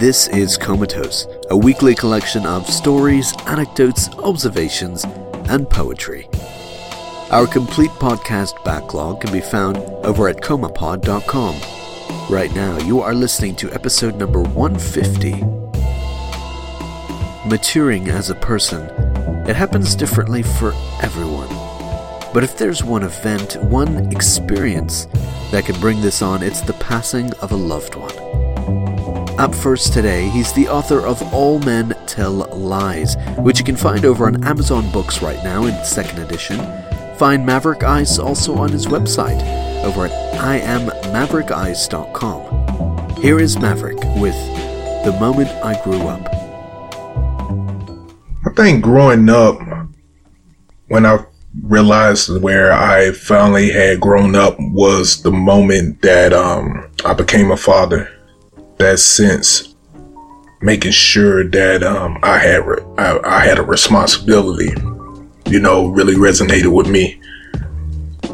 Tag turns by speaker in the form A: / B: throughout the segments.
A: This is Comatose, a weekly collection of stories, anecdotes, observations, and poetry. Our complete podcast backlog can be found over at comapod.com. Right now, you are listening to episode number 150. Maturing as a person, it happens differently for everyone. But if there's one event, one experience that can bring this on, it's the passing of a loved one. Up first today, he's the author of All Men Tell Lies, which you can find over on Amazon Books right now in second edition. Find Maverick Ice also on his website over at iammaverickice.com. Here is Maverick with The Moment I Grew Up.
B: I think growing up, when I realized where I finally had grown up was the moment that um, I became a father. That sense, making sure that um, I had re- I, I had a responsibility, you know, really resonated with me.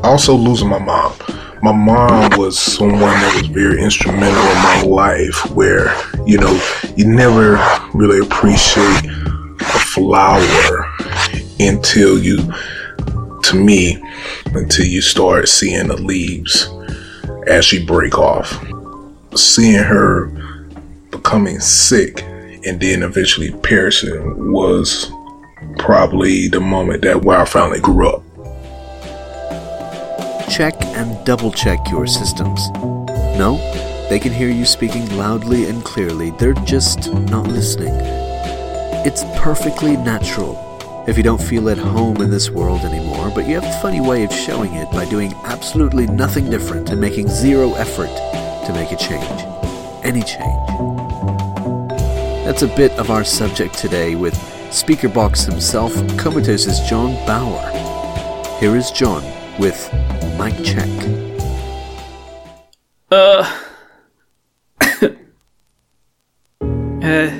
B: Also losing my mom. My mom was someone that was very instrumental in my life where, you know, you never really appreciate a flower until you to me until you start seeing the leaves as she break off. Seeing her becoming sick and then eventually perishing was probably the moment that where I finally grew up.
A: Check and double check your systems. No, they can hear you speaking loudly and clearly, they're just not listening. It's perfectly natural if you don't feel at home in this world anymore, but you have a funny way of showing it by doing absolutely nothing different and making zero effort to make a change. Any change. That's a bit of our subject today with Speakerbox himself, Comatose's John Bauer. Here is John with Mic Check.
C: Uh. uh.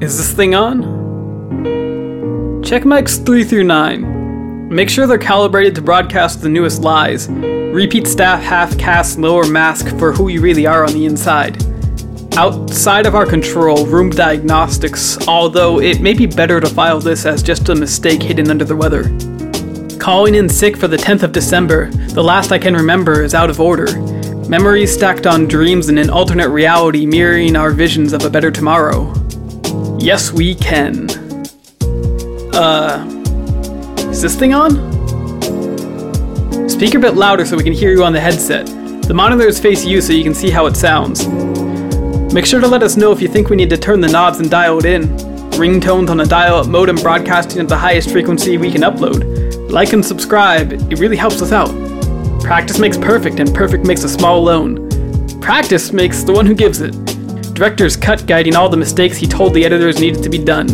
C: Is this thing on? Check mics 3 through 9. Make sure they're calibrated to broadcast the newest lies. Repeat staff half cast lower mask for who you really are on the inside. Outside of our control, room diagnostics, although it may be better to file this as just a mistake hidden under the weather. Calling in sick for the 10th of December, the last I can remember is out of order. Memories stacked on dreams in an alternate reality mirroring our visions of a better tomorrow. Yes, we can. Uh. Is this thing on? Speak a bit louder so we can hear you on the headset. The monitors face you so you can see how it sounds. Make sure to let us know if you think we need to turn the knobs and dial it in. Ringtones on a dial up modem broadcasting at the highest frequency we can upload. Like and subscribe, it really helps us out. Practice makes perfect, and perfect makes a small loan. Practice makes the one who gives it. Director's cut guiding all the mistakes he told the editors needed to be done.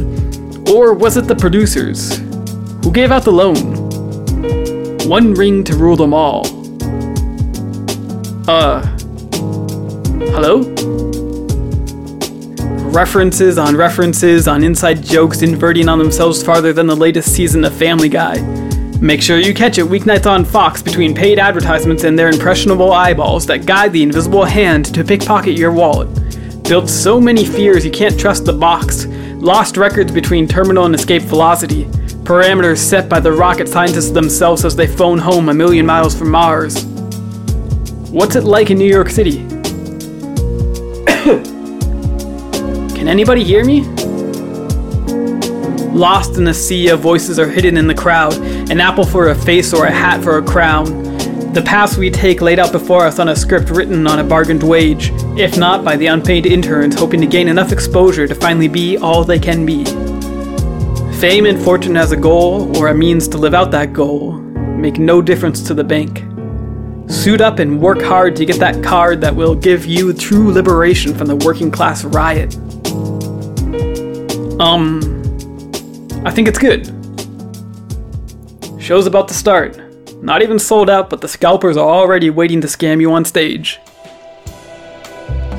C: Or was it the producers? Who gave out the loan? One ring to rule them all. Uh. Hello? References on references on inside jokes inverting on themselves farther than the latest season of Family Guy. Make sure you catch it weeknights on Fox between paid advertisements and their impressionable eyeballs that guide the invisible hand to pickpocket your wallet. Built so many fears you can't trust the box. Lost records between terminal and escape velocity. Parameters set by the rocket scientists themselves as they phone home a million miles from Mars. What's it like in New York City? Anybody hear me? Lost in a sea of voices are hidden in the crowd, an apple for a face or a hat for a crown. The paths we take laid out before us on a script written on a bargained wage, if not by the unpaid interns hoping to gain enough exposure to finally be all they can be. Fame and fortune as a goal, or a means to live out that goal, make no difference to the bank. Suit up and work hard to get that card that will give you true liberation from the working class riot. Um, I think it's good. Show's about to start. Not even sold out, but the scalpers are already waiting to scam you on stage.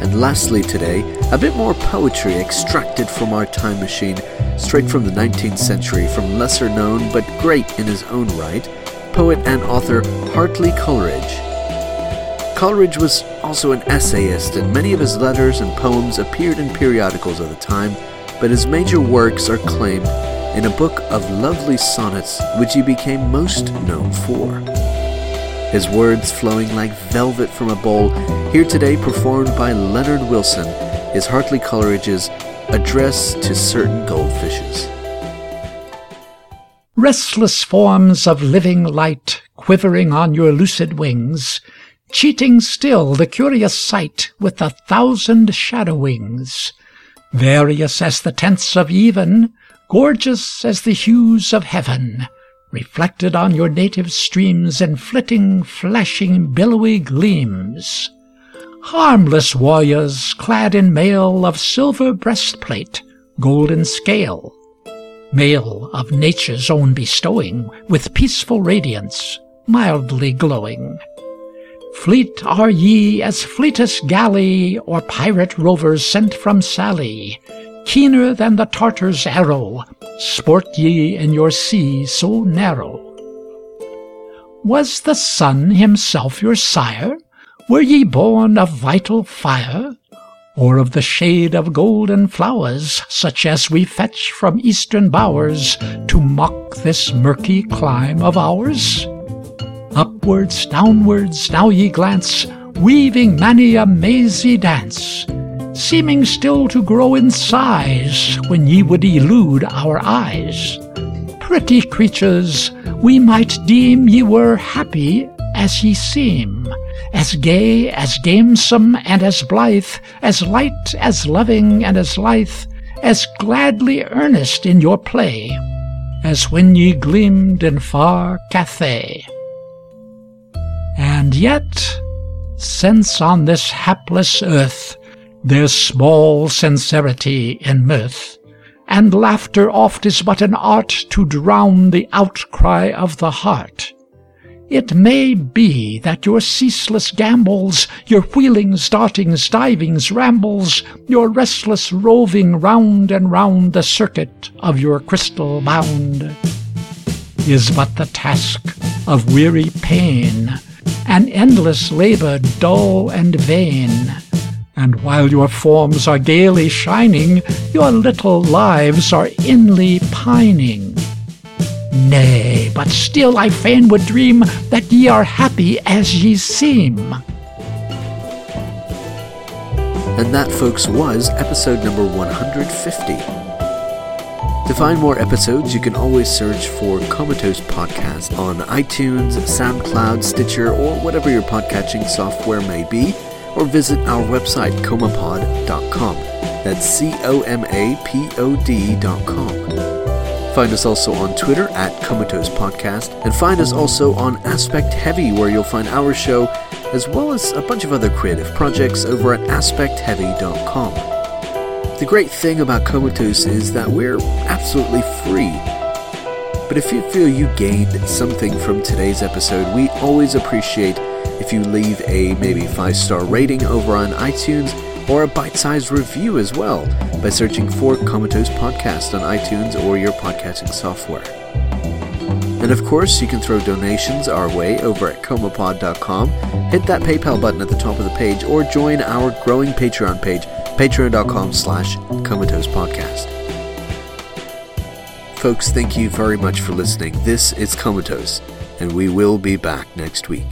A: And lastly, today, a bit more poetry extracted from our time machine, straight from the 19th century, from lesser known but great in his own right, poet and author Hartley Coleridge. Coleridge was also an essayist, and many of his letters and poems appeared in periodicals of the time, but his major works are claimed in a book of lovely sonnets which he became most known for. His words flowing like velvet from a bowl, here today performed by Leonard Wilson, is Hartley Coleridge's Address to Certain Goldfishes.
D: Restless forms of living light quivering on your lucid wings, cheating still the curious sight with a thousand shadowings, various as the tints of even, gorgeous as the hues of heaven, reflected on your native streams in flitting, flashing, billowy gleams. Harmless warriors, clad in mail of silver breastplate, golden scale, mail of nature's own bestowing, with peaceful radiance, mildly glowing. Fleet are ye as fleetest galley or pirate rovers sent from Sallee, Keener than the Tartar's arrow, sport ye in your sea so narrow. Was the sun himself your sire? Were ye born of vital fire? Or of the shade of golden flowers, Such as we fetch from eastern bowers, To mock this murky clime of ours? Upwards, downwards, now ye glance, Weaving many a mazy dance, seeming still to grow in size when ye would elude our eyes. Pretty creatures, we might deem ye were happy as ye seem, as gay, as gamesome, and as blithe, as light, as loving, and as lithe, as gladly earnest in your play, as when ye gleamed in far Cathay. And yet, since on this hapless earth there's small sincerity in mirth, and laughter oft is but an art to drown the outcry of the heart. It may be that your ceaseless gambols, your wheelings, dartings, divings, rambles, your restless roving round and round the circuit of your crystal bound, is but the task of weary pain, an endless labor dull and vain and while your forms are gaily shining, your little lives are inly pining. Nay, but still I fain would dream that ye are happy as ye seem.
A: And that, folks, was episode number 150. To find more episodes, you can always search for Comatose Podcast on iTunes, SoundCloud, Stitcher, or whatever your podcatching software may be or visit our website, comapod.com. That's C O M A P O D.com. Find us also on Twitter at Comatose Podcast, and find us also on Aspect Heavy, where you'll find our show, as well as a bunch of other creative projects over at aspectheavy.com. The great thing about Comatose is that we're absolutely free. But if you feel you gained something from today's episode, we always appreciate if you leave a maybe five star rating over on iTunes or a bite sized review as well by searching for Comatose Podcast on iTunes or your podcasting software. And of course, you can throw donations our way over at comapod.com, hit that PayPal button at the top of the page, or join our growing Patreon page, patreon.com slash comatose podcast. Folks, thank you very much for listening. This is Comatose, and we will be back next week.